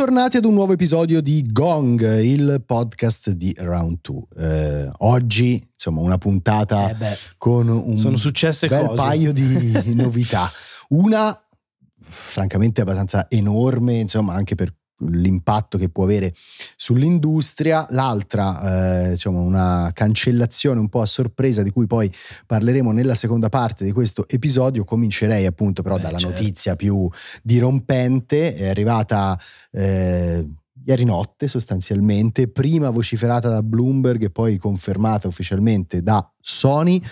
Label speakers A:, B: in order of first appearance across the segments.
A: Bentornati ad un nuovo episodio di Gong, il podcast di Round 2. Eh, oggi, insomma, una puntata
B: Eh
A: con un
B: sono successe
A: bel
B: cose.
A: paio di novità. Una, francamente, abbastanza enorme, insomma, anche per l'impatto che può avere sull'industria, l'altra eh, diciamo una cancellazione un po' a sorpresa di cui poi parleremo nella seconda parte di questo episodio, comincerei appunto però
B: Beh,
A: dalla
B: certo.
A: notizia più dirompente, è arrivata eh, ieri notte sostanzialmente, prima vociferata da Bloomberg e poi confermata ufficialmente da Sony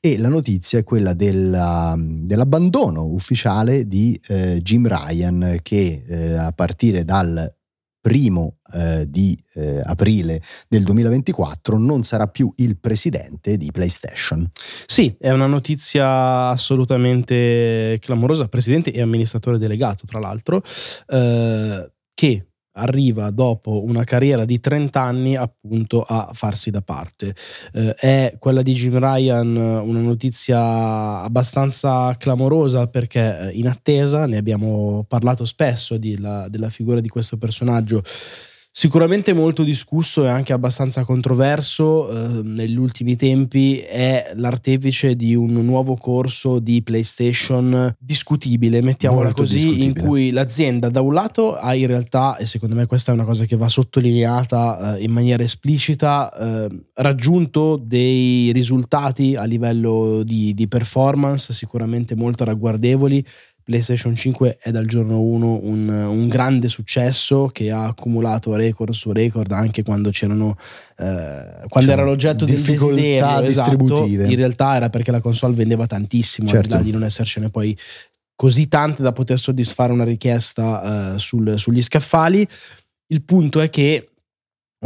A: e la notizia è quella della- dell'abbandono ufficiale di eh, Jim Ryan che eh, a partire dal primo eh, di eh, aprile del 2024 non sarà più il presidente di PlayStation.
B: Sì, è una notizia assolutamente clamorosa. Presidente e amministratore delegato, tra l'altro, eh, che arriva dopo una carriera di 30 anni appunto a farsi da parte. Eh, è quella di Jim Ryan una notizia abbastanza clamorosa perché eh, in attesa, ne abbiamo parlato spesso di la- della figura di questo personaggio Sicuramente molto discusso e anche abbastanza controverso eh, negli ultimi tempi è l'artefice di un nuovo corso di PlayStation discutibile, mettiamola
A: Molto
B: così,
A: discutibile.
B: in cui l'azienda da un lato ha in realtà, e secondo me questa è una cosa che va sottolineata eh, in maniera esplicita, eh, raggiunto dei risultati a livello di, di performance sicuramente molto ragguardevoli. PlayStation 5 è dal giorno 1 un, un grande successo che ha accumulato record su record anche quando c'erano eh, quando
A: Diciamo,
B: era l'oggetto del
A: difficoltà
B: esatto,
A: distributive.
B: in realtà era perché la console vendeva tantissimo al
A: Certo.
B: di là di non essercene poi così tante da poter soddisfare una richiesta eh, sul- sugli scaffali il punto è che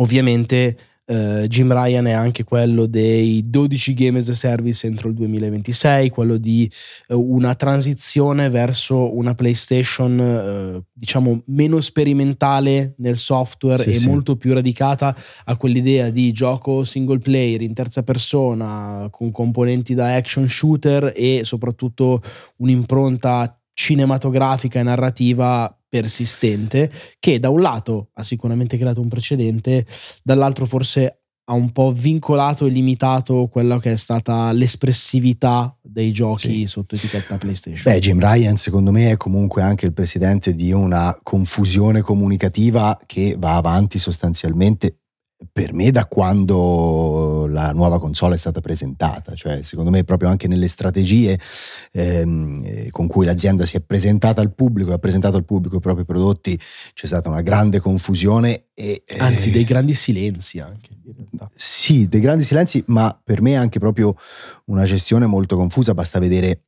B: ovviamente eh, Jim Ryan è anche quello dei 12 game as a service entro il 2026, quello di eh, una transizione verso una PlayStation eh, diciamo meno sperimentale nel software
A: Sì,
B: e
A: sì.
B: molto più radicata a quell'idea di gioco single player in terza persona con componenti da action shooter e soprattutto un'impronta cinematografica e narrativa persistente che da un lato ha sicuramente creato un precedente, dall'altro forse ha un po' vincolato e limitato quella che è stata l'espressività dei giochi
A: Sì.
B: sotto etichetta PlayStation.
A: Beh, Jim Ryan secondo me è comunque anche il presidente di una confusione comunicativa che va avanti sostanzialmente per me da quando la nuova console è stata presentata, cioè secondo me proprio anche nelle strategie ehm, eh, con cui l'azienda si è presentata al pubblico, ha presentato al pubblico i propri prodotti, c'è stata una grande confusione e... eh,
B: Anzi, dei grandi silenzi anche.
A: Sì, dei grandi silenzi, ma per me anche proprio una gestione molto confusa, basta vedere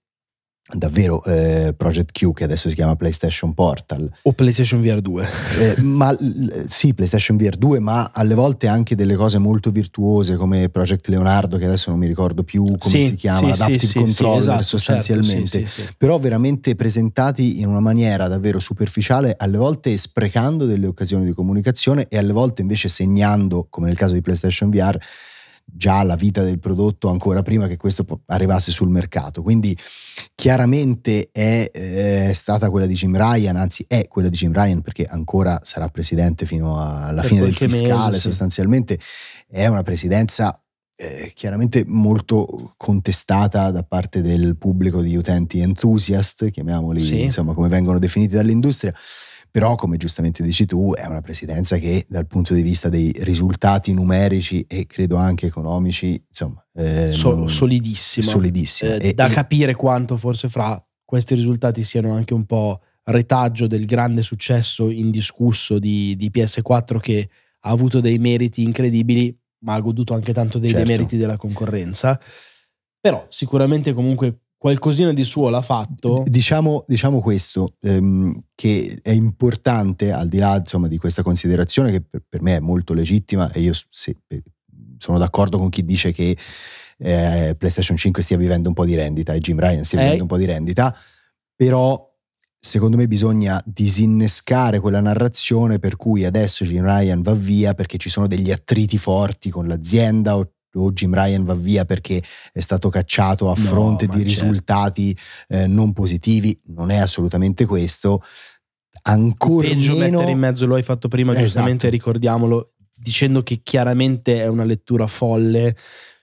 A: davvero eh, Project Q che adesso si chiama PlayStation Portal,
B: O PlayStation VR 2.
A: Eh, ma l- sì, PlayStation VR 2, ma alle volte anche delle cose molto virtuose come Project Leonardo che adesso non mi ricordo più come
B: Sì,
A: si chiama,
B: sì,
A: Adaptive
B: sì,
A: Controller
B: esatto,
A: sostanzialmente.
B: certo, sì, sì.
A: Però veramente presentati in una maniera davvero superficiale, alle volte sprecando delle occasioni di comunicazione e alle volte invece segnando, come nel caso di PlayStation VR, già la vita del prodotto ancora prima che questo arrivasse sul mercato. Quindi chiaramente è, eh, stata quella di Jim Ryan, anzi è quella di Jim Ryan perché ancora sarà presidente fino alla
B: Per
A: fine del
B: qualche mese,
A: fiscale
B: sì.
A: sostanzialmente. È una presidenza eh, chiaramente molto contestata da parte del pubblico di utenti enthusiast, chiamiamoli
B: Sì.
A: insomma come vengono definiti dall'industria. Però, come giustamente dici tu, è una presidenza che dal punto di vista dei risultati numerici e credo anche economici, insomma, eh,
B: So- solidissima.
A: solidissima.
B: Eh,
A: E-
B: da
A: e-
B: capire quanto forse fra questi risultati siano anche un po' retaggio del grande successo indiscusso di, di PS4 che ha avuto dei meriti incredibili, ma ha goduto anche tanto dei
A: Certo.
B: demeriti della concorrenza. Però sicuramente comunque qualcosina di suo l'ha fatto.
A: Diciamo, diciamo questo, ehm, che è importante al di là insomma, di questa considerazione che per, per me è molto legittima e io se- sono d'accordo con chi dice che eh, PlayStation 5 stia vivendo un po' di rendita e Jim Ryan stia
B: Eh.
A: vivendo un po' di rendita, però secondo me bisogna disinnescare quella narrazione per cui adesso Jim Ryan va via perché ci sono degli attriti forti con l'azienda o, o Jim Ryan va via perché è stato cacciato a
B: No,
A: fronte
B: ma
A: di
B: certo.
A: risultati eh, non positivi. Non è assolutamente questo. ancora
B: peggio
A: meno...
B: mettere in mezzo, lo hai fatto prima
A: Esatto.
B: giustamente, ricordiamolo, dicendo che chiaramente è una lettura folle.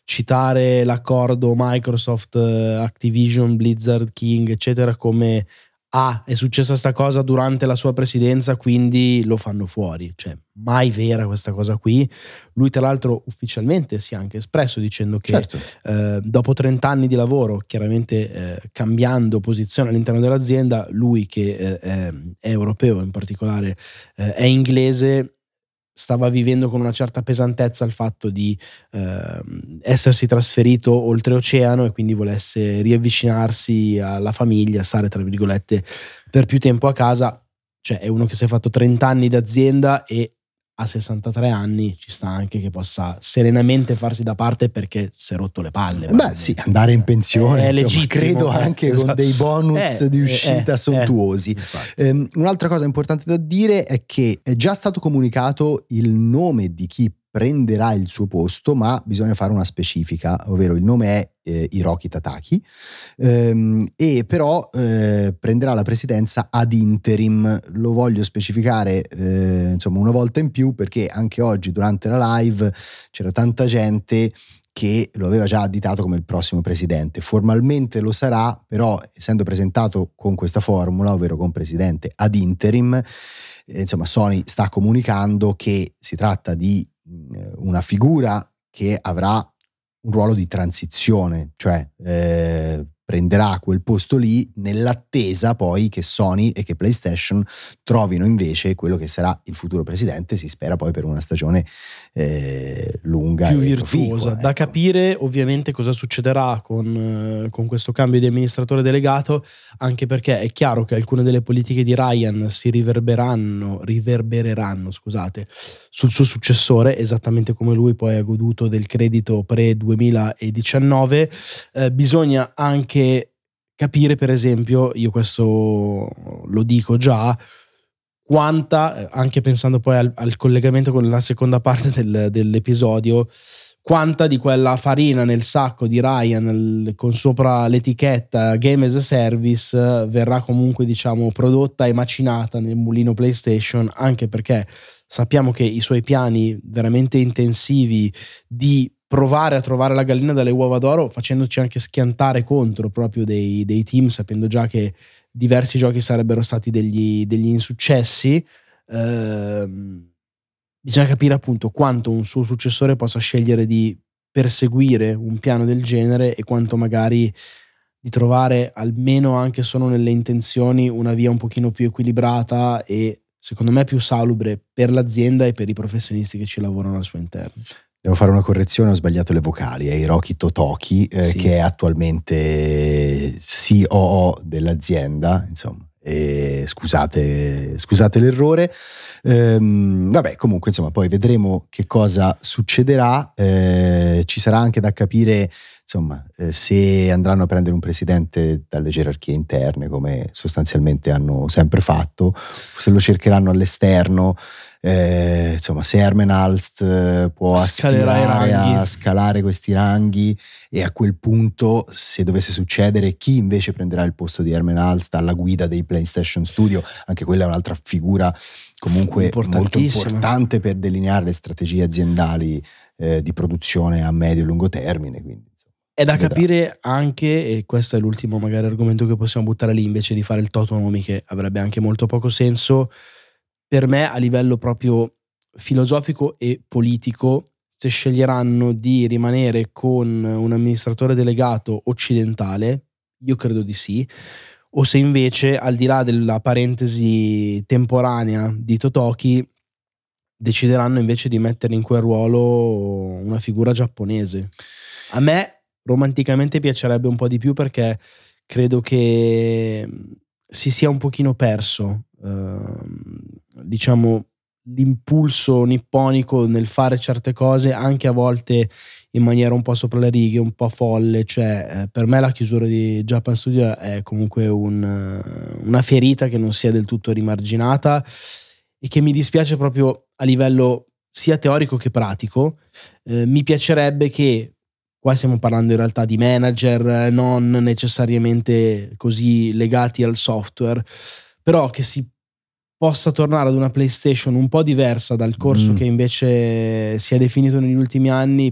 B: Citare l'accordo Microsoft, eh, Activision, Blizzard, King, eccetera, come ah, è successa sta cosa durante la sua presidenza, quindi lo fanno fuori. Cioè, mai vera questa cosa qui. Lui, tra l'altro, ufficialmente si è anche espresso dicendo che
A: Certo.
B: eh, dopo 30 anni di lavoro, chiaramente eh, cambiando posizione all'interno dell'azienda, lui che eh, è, europeo, in particolare eh, è inglese, stava vivendo con una certa pesantezza il fatto di ehm, essersi trasferito oltreoceano e quindi volesse riavvicinarsi alla famiglia, stare tra virgolette per più tempo a casa. Cioè è uno che si è fatto 30 anni d'azienda e a 63 anni ci sta anche che possa serenamente farsi da parte perché si è rotto le palle.
A: Beh, sì, andare in pensione,
B: È
A: insomma,
B: legittimo,
A: credo
B: eh,
A: anche con
B: esatto.
A: dei bonus
B: Eh,
A: di
B: eh,
A: uscita
B: eh,
A: sontuosi.
B: Infatti.
A: Ehm, un'altra cosa importante da dire è che è già stato comunicato il nome di chi prenderà il suo posto, ma bisogna fare una specifica, ovvero il nome è eh, Hiroki Tataki, ehm, e però eh, prenderà la presidenza ad interim. Lo voglio specificare eh, insomma una volta in più perché anche oggi durante la live c'era tanta gente che lo aveva già additato come il prossimo presidente. Formalmente lo sarà, però essendo presentato con questa formula, ovvero con presidente ad interim, eh, insomma Sony sta comunicando che si tratta di una figura che avrà un ruolo di transizione, cioè eh, prenderà quel posto lì nell'attesa poi che Sony e che PlayStation trovino invece quello che sarà il futuro presidente, si spera poi per una stagione eh, lunga
B: più virtuosa.
A: proficua,
B: Da
A: ecco.
B: capire ovviamente cosa succederà con, eh, con questo cambio di amministratore delegato, anche perché è chiaro che alcune delle politiche di Ryan si riverberanno, riverbereranno scusate, sul suo successore, esattamente come lui poi ha goduto del credito pre-2019. Eh, bisogna anche capire, per esempio, io questo lo dico già, quanta, anche pensando poi al, al collegamento con la seconda parte del- dell'episodio, quanta di quella farina nel sacco di Ryan con sopra l'etichetta Game as a Service verrà comunque diciamo prodotta e macinata nel mulino PlayStation anche perché sappiamo che i suoi piani veramente intensivi di provare a trovare la gallina dalle uova d'oro facendoci anche schiantare contro proprio dei, dei team sapendo già che diversi giochi sarebbero stati degli, degli insuccessi ehm, bisogna capire appunto quanto un suo successore possa scegliere di perseguire un piano del genere e quanto magari di trovare almeno anche solo nelle intenzioni una via un pochino più equilibrata e secondo me più salubre per l'azienda e per i professionisti che ci lavorano al suo interno.
A: Devo fare una correzione, ho sbagliato le vocali, è Hiroki Totoki eh,
B: Sì.
A: che è attualmente COO dell'azienda, insomma. E scusate, scusate l'errore. Ehm, vabbè, comunque, insomma, poi vedremo che cosa succederà. Eh, ci sarà anche da capire, insomma, eh, se andranno a prendere un presidente dalle gerarchie interne, come sostanzialmente hanno sempre fatto, se lo cercheranno all'esterno. Eh, insomma, se Herman Alst eh, può aspirare a scalare questi ranghi e a quel punto, se dovesse succedere, chi invece prenderà il posto di Herman Alst alla guida dei PlayStation Studio? Anche quella è un'altra figura comunque molto importante per delineare le strategie aziendali eh, di produzione a medio e lungo termine. Quindi,
B: È da capire anche, e questo è l'ultimo magari argomento che possiamo buttare lì invece di fare il toto nomi che avrebbe anche molto poco senso, per me a livello proprio filosofico e politico, se sceglieranno di rimanere con un amministratore delegato occidentale, io credo di sì, o se invece al di là della parentesi temporanea di Totoki decideranno invece di mettere in quel ruolo una figura giapponese. A me romanticamente piacerebbe un po' di più perché credo che si sia un pochino perso, ehm, diciamo, l'impulso nipponico nel fare certe cose anche a volte in maniera un po' sopra le righe, un po' folle, cioè eh, per me la chiusura di Japan Studio è comunque un, eh, una ferita che non sia del tutto rimarginata e che mi dispiace proprio a livello sia teorico che pratico. Eh, mi piacerebbe che qua stiamo parlando in realtà di manager eh, non necessariamente così legati al software, però che si possa tornare ad una PlayStation un po' diversa dal corso
A: Mm.
B: che invece si è definito negli ultimi anni,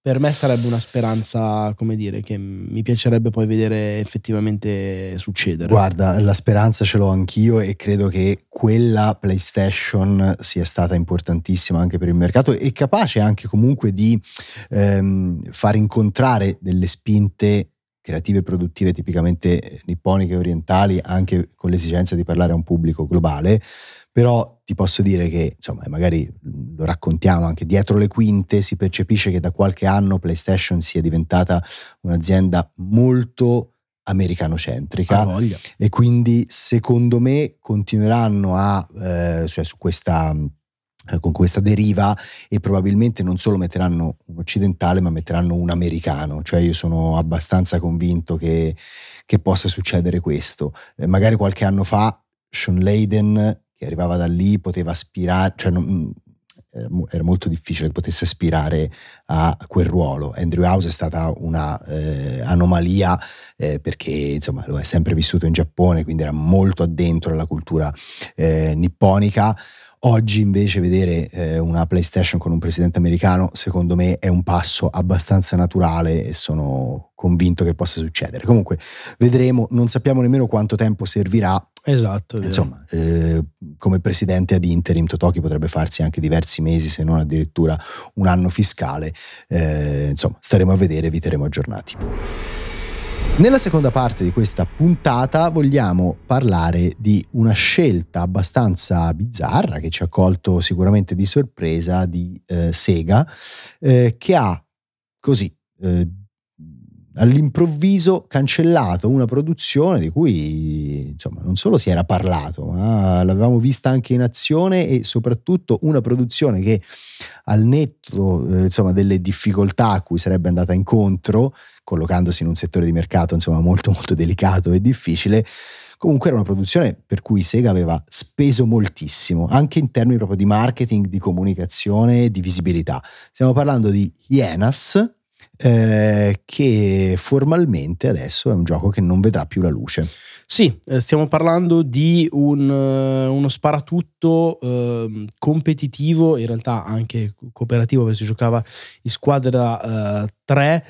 B: per me sarebbe una speranza, come dire, che mi piacerebbe poi vedere effettivamente succedere.
A: Guarda, la speranza ce l'ho anch'io e credo che quella PlayStation sia stata importantissima anche per il mercato e capace anche comunque di ehm, far incontrare delle spinte creative e produttive tipicamente nipponiche e orientali anche con l'esigenza di parlare a un pubblico globale. Però ti posso dire che insomma magari lo raccontiamo anche dietro le quinte si percepisce che da qualche anno PlayStation sia diventata un'azienda molto americanocentrica e quindi secondo me continueranno a eh, cioè su questa con questa deriva e probabilmente non solo metteranno un occidentale ma metteranno un americano cioè io sono abbastanza convinto che, che possa succedere questo Eh, magari qualche anno fa Sean Layden che arrivava da lì poteva aspirare cioè non- era mo- era molto difficile che potesse aspirare a quel ruolo. Andrew House è stata una eh, anomalia eh, perché insomma lo è sempre vissuto in Giappone, quindi era molto addentro alla cultura eh, nipponica. Oggi invece vedere eh, una PlayStation con un presidente americano, secondo me, è un passo abbastanza naturale e sono convinto che possa succedere. Comunque, vedremo, non sappiamo nemmeno quanto tempo servirà.
B: Esatto.
A: Insomma, eh, come presidente ad interim, Totoki potrebbe farsi anche diversi mesi, se non addirittura un anno fiscale. Eh, insomma, staremo a vedere, vi terremo aggiornati. Nella seconda parte di questa puntata vogliamo parlare di una scelta abbastanza bizzarra che ci ha colto sicuramente di sorpresa di eh, Sega, eh, che ha così eh, all'improvviso cancellato una produzione di cui insomma non solo si era parlato, ma l'avevamo vista anche in azione e soprattutto una produzione che al netto eh, insomma, delle difficoltà a cui sarebbe andata incontro, collocandosi in un settore di mercato insomma molto molto delicato e difficile, comunque era una produzione per cui Sega aveva speso moltissimo, anche in termini proprio di marketing, di comunicazione, di visibilità. Stiamo parlando di Hyenas, eh, che formalmente adesso è un gioco che non vedrà più la luce.
B: Sì, eh, stiamo parlando di un, eh, uno sparatutto ehm, competitivo, in realtà anche cooperativo perché si giocava in squadra eh, 3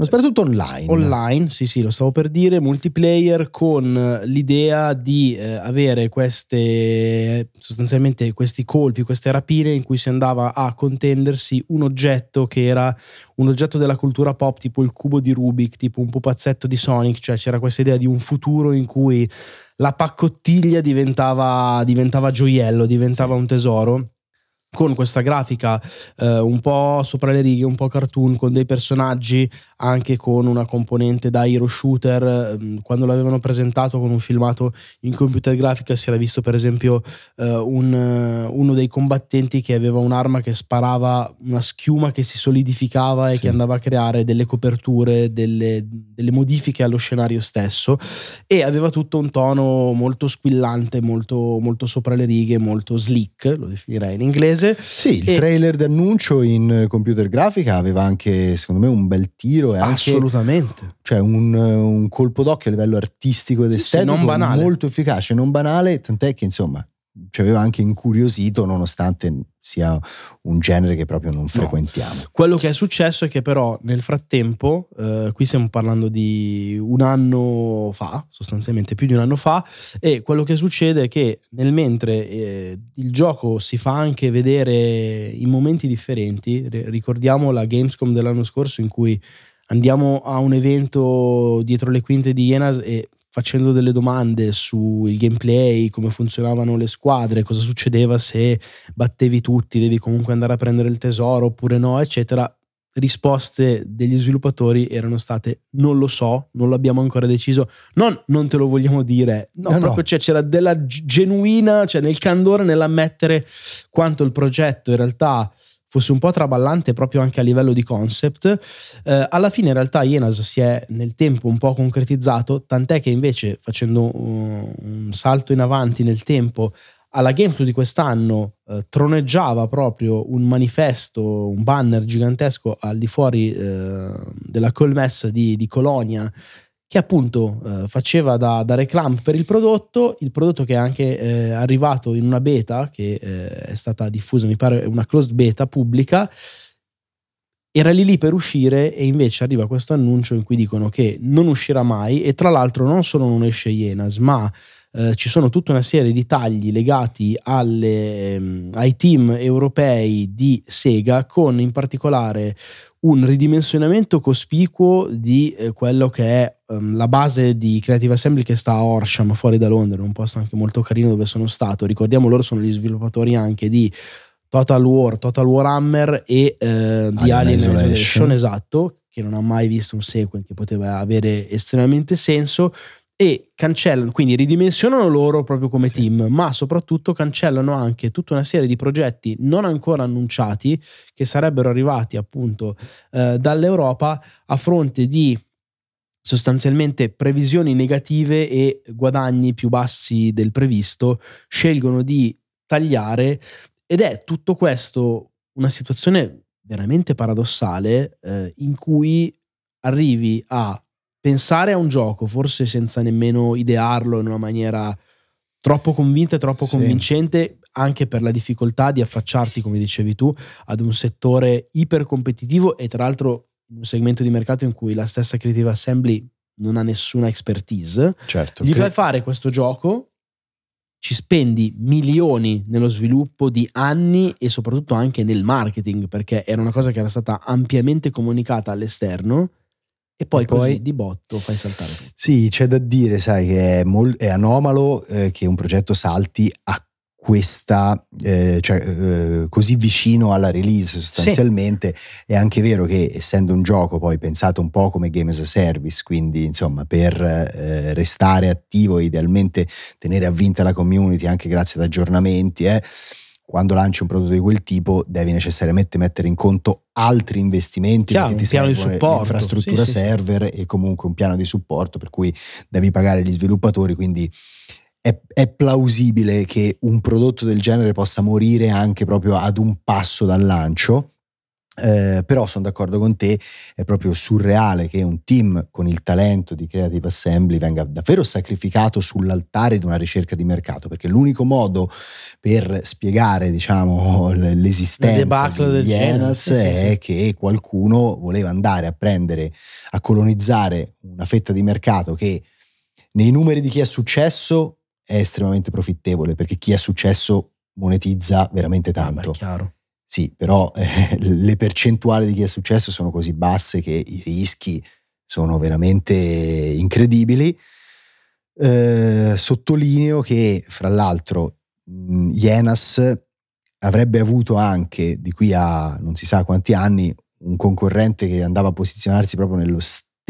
A: Uno sparatutto online.
B: online, sì sì, lo stavo per dire, multiplayer con l'idea di eh, avere queste, sostanzialmente questi colpi, queste rapine in cui si andava a contendersi un oggetto che era un oggetto della cultura pop, tipo il cubo di Rubik, tipo un pupazzetto di Sonic, cioè c'era questa idea di un futuro in cui la paccottiglia diventava, diventava gioiello, diventava un tesoro con questa grafica eh, un po' sopra le righe, un po' cartoon, con dei personaggi, anche con una componente da hero shooter. ehm, Quando l'avevano presentato con un filmato in computer grafica si era visto per esempio eh, un, eh, uno dei combattenti che aveva un'arma che sparava una schiuma che si solidificava e
A: Sì.
B: che andava a creare delle coperture, delle, delle modifiche allo scenario stesso e aveva tutto un tono molto squillante, molto, molto sopra le righe, molto slick, lo definirei in inglese.
A: Sì, il
B: E-
A: trailer d'annuncio in computer grafica aveva anche, secondo me, un bel tiro e anche
B: Assolutamente.
A: cioè un, un colpo d'occhio a livello artistico ed
B: Sì, sì,
A: estetico
B: banale.
A: molto efficace, non banale, tant'è che insomma ci aveva anche incuriosito nonostante sia un genere che proprio non frequentiamo.
B: Quello che è successo è che però nel frattempo, eh, qui stiamo parlando di un anno fa, sostanzialmente più di un anno fa, e quello che succede è che nel mentre eh, il gioco si fa anche vedere in momenti differenti, ri- ricordiamo la Gamescom dell'anno scorso in cui andiamo a un evento dietro le quinte di Ienas e facendo delle domande sul gameplay, come funzionavano le squadre, cosa succedeva se battevi tutti, devi comunque andare a prendere il tesoro oppure no, eccetera. Risposte degli sviluppatori erano state non lo so, non l'abbiamo ancora deciso, non non te lo vogliamo dire, no,
A: No, no.
B: proprio cioè, c'era della genuina, cioè nel candore, nell'ammettere quanto il progetto in realtà fosse un po' traballante proprio anche a livello di concept. Eh, alla fine in realtà Ienas si è nel tempo un po' concretizzato, tant'è che invece facendo un salto in avanti nel tempo alla Gamescom di quest'anno eh, troneggiava proprio un manifesto, un banner gigantesco al di fuori eh, della colmessa di, di Colonia che appunto eh, faceva da, da, reclam per il prodotto, il prodotto che è anche eh, arrivato in una beta, che eh, è stata diffusa, mi pare una closed beta pubblica, era lì lì per uscire e invece arriva questo annuncio in cui dicono che non uscirà mai e tra l'altro non solo non esce Ienas, ma eh, ci sono tutta una serie di tagli legati alle, um, ai team europei di Sega con in particolare un ridimensionamento cospicuo di eh, quello che è um, la base di Creative Assembly che sta a Horsham fuori da Londra, un posto anche molto carino dove sono stato. Ricordiamo loro sono gli sviluppatori anche di Total War, Total Warhammer e eh, di Alien Isolation. Isolation, esatto, che non ha mai visto un sequel che poteva avere estremamente senso e cancellano, quindi ridimensionano loro proprio come sì. team, ma soprattutto cancellano anche tutta una serie di progetti non ancora annunciati che sarebbero arrivati appunto eh, dall'Europa a fronte di sostanzialmente previsioni negative e guadagni più bassi del previsto, scelgono di tagliare ed è tutto questo una situazione veramente paradossale eh, in cui arrivi a pensare a un gioco, forse senza nemmeno idearlo in una maniera troppo convinta e troppo sì. convincente, anche per la difficoltà di affacciarti, come dicevi tu, ad un settore ipercompetitivo e tra l'altro un segmento di mercato in cui la stessa Creative Assembly non ha nessuna expertise.
A: Certo.
B: Gli fai fare questo gioco ci spendi milioni nello sviluppo di anni e soprattutto anche nel marketing, perché era una cosa che era stata ampiamente comunicata all'esterno. E poi, e poi così di botto fai saltare tutto.
A: Sì, c'è da dire, sai, che è, mol- è anomalo eh, che un progetto salti a questa, eh, cioè, eh, così vicino alla release sostanzialmente. Sì. È anche vero che essendo un gioco poi pensato un po' come game as a service, quindi insomma per eh, restare attivo e idealmente tenere avvinta la community anche grazie ad aggiornamenti, eh, quando lanci un prodotto di quel tipo devi necessariamente mettere in conto altri investimenti
B: Chiaro,
A: perché ti
B: serve
A: l'infrastruttura
B: sì,
A: server sì. e comunque un piano di supporto per cui devi pagare gli sviluppatori, quindi è, è, plausibile che un prodotto del genere possa morire anche proprio ad un passo dal lancio. Eh, però sono d'accordo con te, è proprio surreale che un team con il talento di Creative Assembly venga davvero sacrificato sull'altare di una ricerca di mercato, perché l'unico modo per spiegare diciamo, l'esistenza di Jenas sì, è sì. che qualcuno voleva andare a prendere, a colonizzare una fetta di mercato che nei numeri di chi è successo è estremamente profittevole perché chi ha successo monetizza veramente tanto.
B: Ah, beh, chiaro.
A: Sì, però eh, le percentuali di chi ha successo sono così basse che i rischi sono veramente incredibili. Eh, sottolineo che, fra l'altro, Jenas avrebbe avuto anche di qui a non si sa quanti anni un concorrente che andava a posizionarsi proprio nello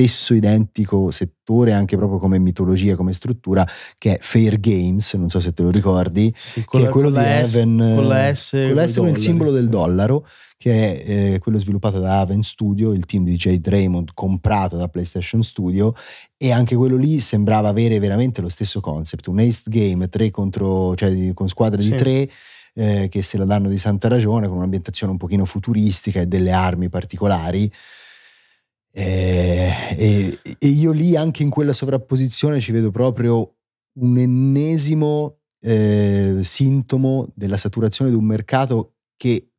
A: stesso identico settore anche proprio come mitologia, come struttura, che è Fair Games, non so se te lo ricordi,
B: sì,
A: che è quello di Haven,
B: con la S,
A: con, la S con il simbolo del dollaro, che è eh, quello sviluppato da Haven Studio, il team di Jade Raymond comprato da PlayStation Studio e anche quello lì sembrava avere veramente lo stesso concept, un ace game, tre contro, cioè con squadre sì. di tre, eh, che se la danno di santa ragione, con un'ambientazione un pochino futuristica e delle armi particolari. Eh, e, e, io lì anche in quella sovrapposizione ci vedo proprio un ennesimo eh, sintomo della saturazione di un mercato che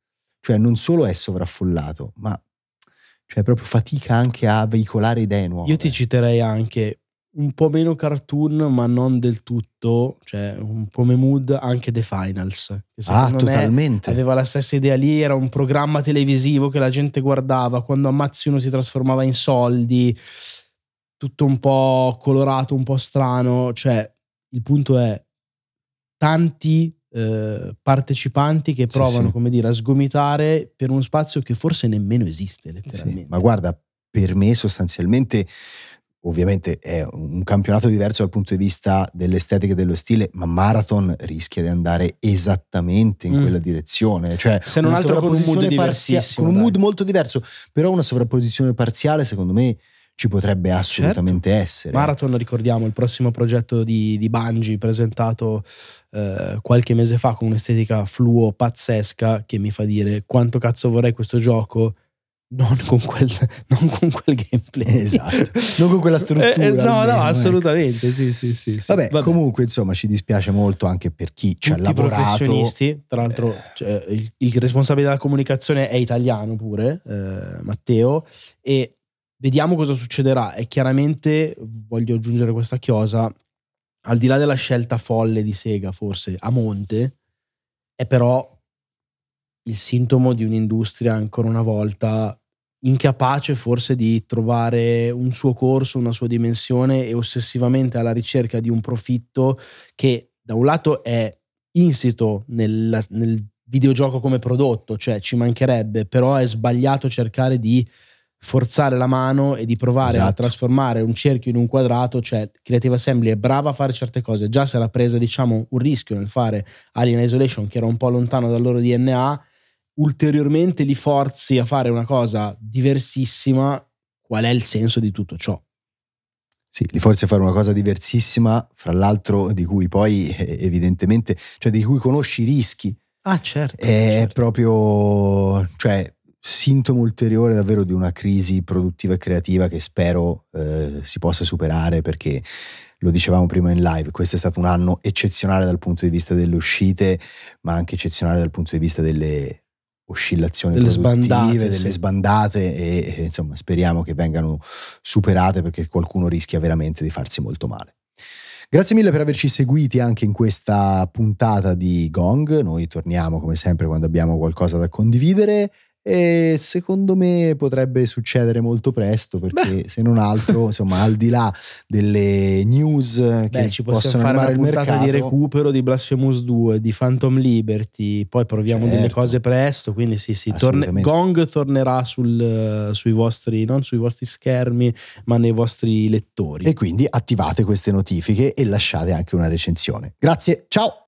A: cioè non solo è sovraffollato, ma cioè proprio fatica anche a veicolare idee nuove.
B: Io ti citerei anche un po' meno cartoon, ma non del tutto, cioè un come mood anche The Finals.
A: Che ah, totalmente.
B: aveva la stessa idea lì, era un programma televisivo che la gente guardava, quando ammazzi uno si trasformava in soldi, tutto un po' colorato, un po' strano, cioè il punto è tanti eh, partecipanti che provano, sì, sì. come dire, a sgomitare per uno spazio che forse nemmeno esiste letteralmente.
A: Sì, ma guarda, per me sostanzialmente ovviamente è un campionato diverso dal punto di vista dell'estetica e dello stile, ma Marathon rischia di andare esattamente in mm. quella direzione. Cioè,
B: Se non altro con un mood
A: parzia- con un mood molto diverso, però una sovrapposizione parziale secondo me ci potrebbe assolutamente
B: certo.
A: essere.
B: Marathon, ricordiamo, il prossimo progetto di, di Bungie presentato eh, qualche mese fa con un'estetica fluo pazzesca che mi fa dire quanto cazzo vorrei questo gioco non con quel, non con quel gameplay.
A: Esatto, non con quella struttura.
B: Eh, eh, no,
A: almeno,
B: no,
A: ecco.
B: assolutamente, sì, sì, sì. sì.
A: Vabbè, comunque, insomma, ci dispiace molto anche per chi ci ha
B: Tutti i
A: lavorato.
B: professionisti, tra l'altro cioè, il, il responsabile della comunicazione è italiano pure, eh, Matteo, e vediamo cosa succederà. E chiaramente voglio aggiungere questa chiosa, al di là della scelta folle di Sega, forse a monte, è però il sintomo di un'industria ancora una volta incapace forse di trovare un suo corso, una sua dimensione e ossessivamente alla ricerca di un profitto che da un lato è insito nel, nel videogioco come prodotto, cioè ci mancherebbe, però è sbagliato cercare di forzare la mano e di provare a
A: Esatto.
B: trasformare un cerchio in un quadrato, cioè Creative Assembly è brava a fare certe cose, già se era presa diciamo un rischio nel fare Alien Isolation che era un po' lontano dal loro DNA, ulteriormente li forzi a fare una cosa diversissima, qual è il senso di tutto ciò?
A: Sì, li forse fare una cosa diversissima, fra l'altro di cui poi eh, evidentemente, cioè di cui conosci i rischi.
B: Ah certo.
A: È
B: certo.
A: proprio, cioè, sintomo ulteriore davvero di una crisi produttiva e creativa che spero eh, si possa superare perché lo dicevamo prima in live, questo è stato un anno eccezionale dal punto di vista delle uscite, ma anche eccezionale dal punto di vista delle oscillazioni
B: Delle sbandate,
A: delle
B: sì.
A: sbandate e, e, insomma speriamo che vengano superate perché qualcuno rischia veramente di farsi molto male. Grazie mille per averci seguiti anche in questa puntata di Gong. Noi torniamo come sempre quando abbiamo qualcosa da condividere e secondo me potrebbe succedere molto presto perché se non altro, insomma, al di là delle news che
B: Beh, ci possiamo
A: possono
B: fare una puntata
A: mercato,
B: di recupero di Blasphemous 2, di Phantom Liberty, poi proviamo delle
A: Certo.
B: cose presto, quindi sì, sì, torne-. Gong tornerà sul, sui vostri, non sui vostri schermi, ma nei vostri lettori.
A: e quindi attivate queste notifiche e lasciate anche una recensione. Grazie, ciao!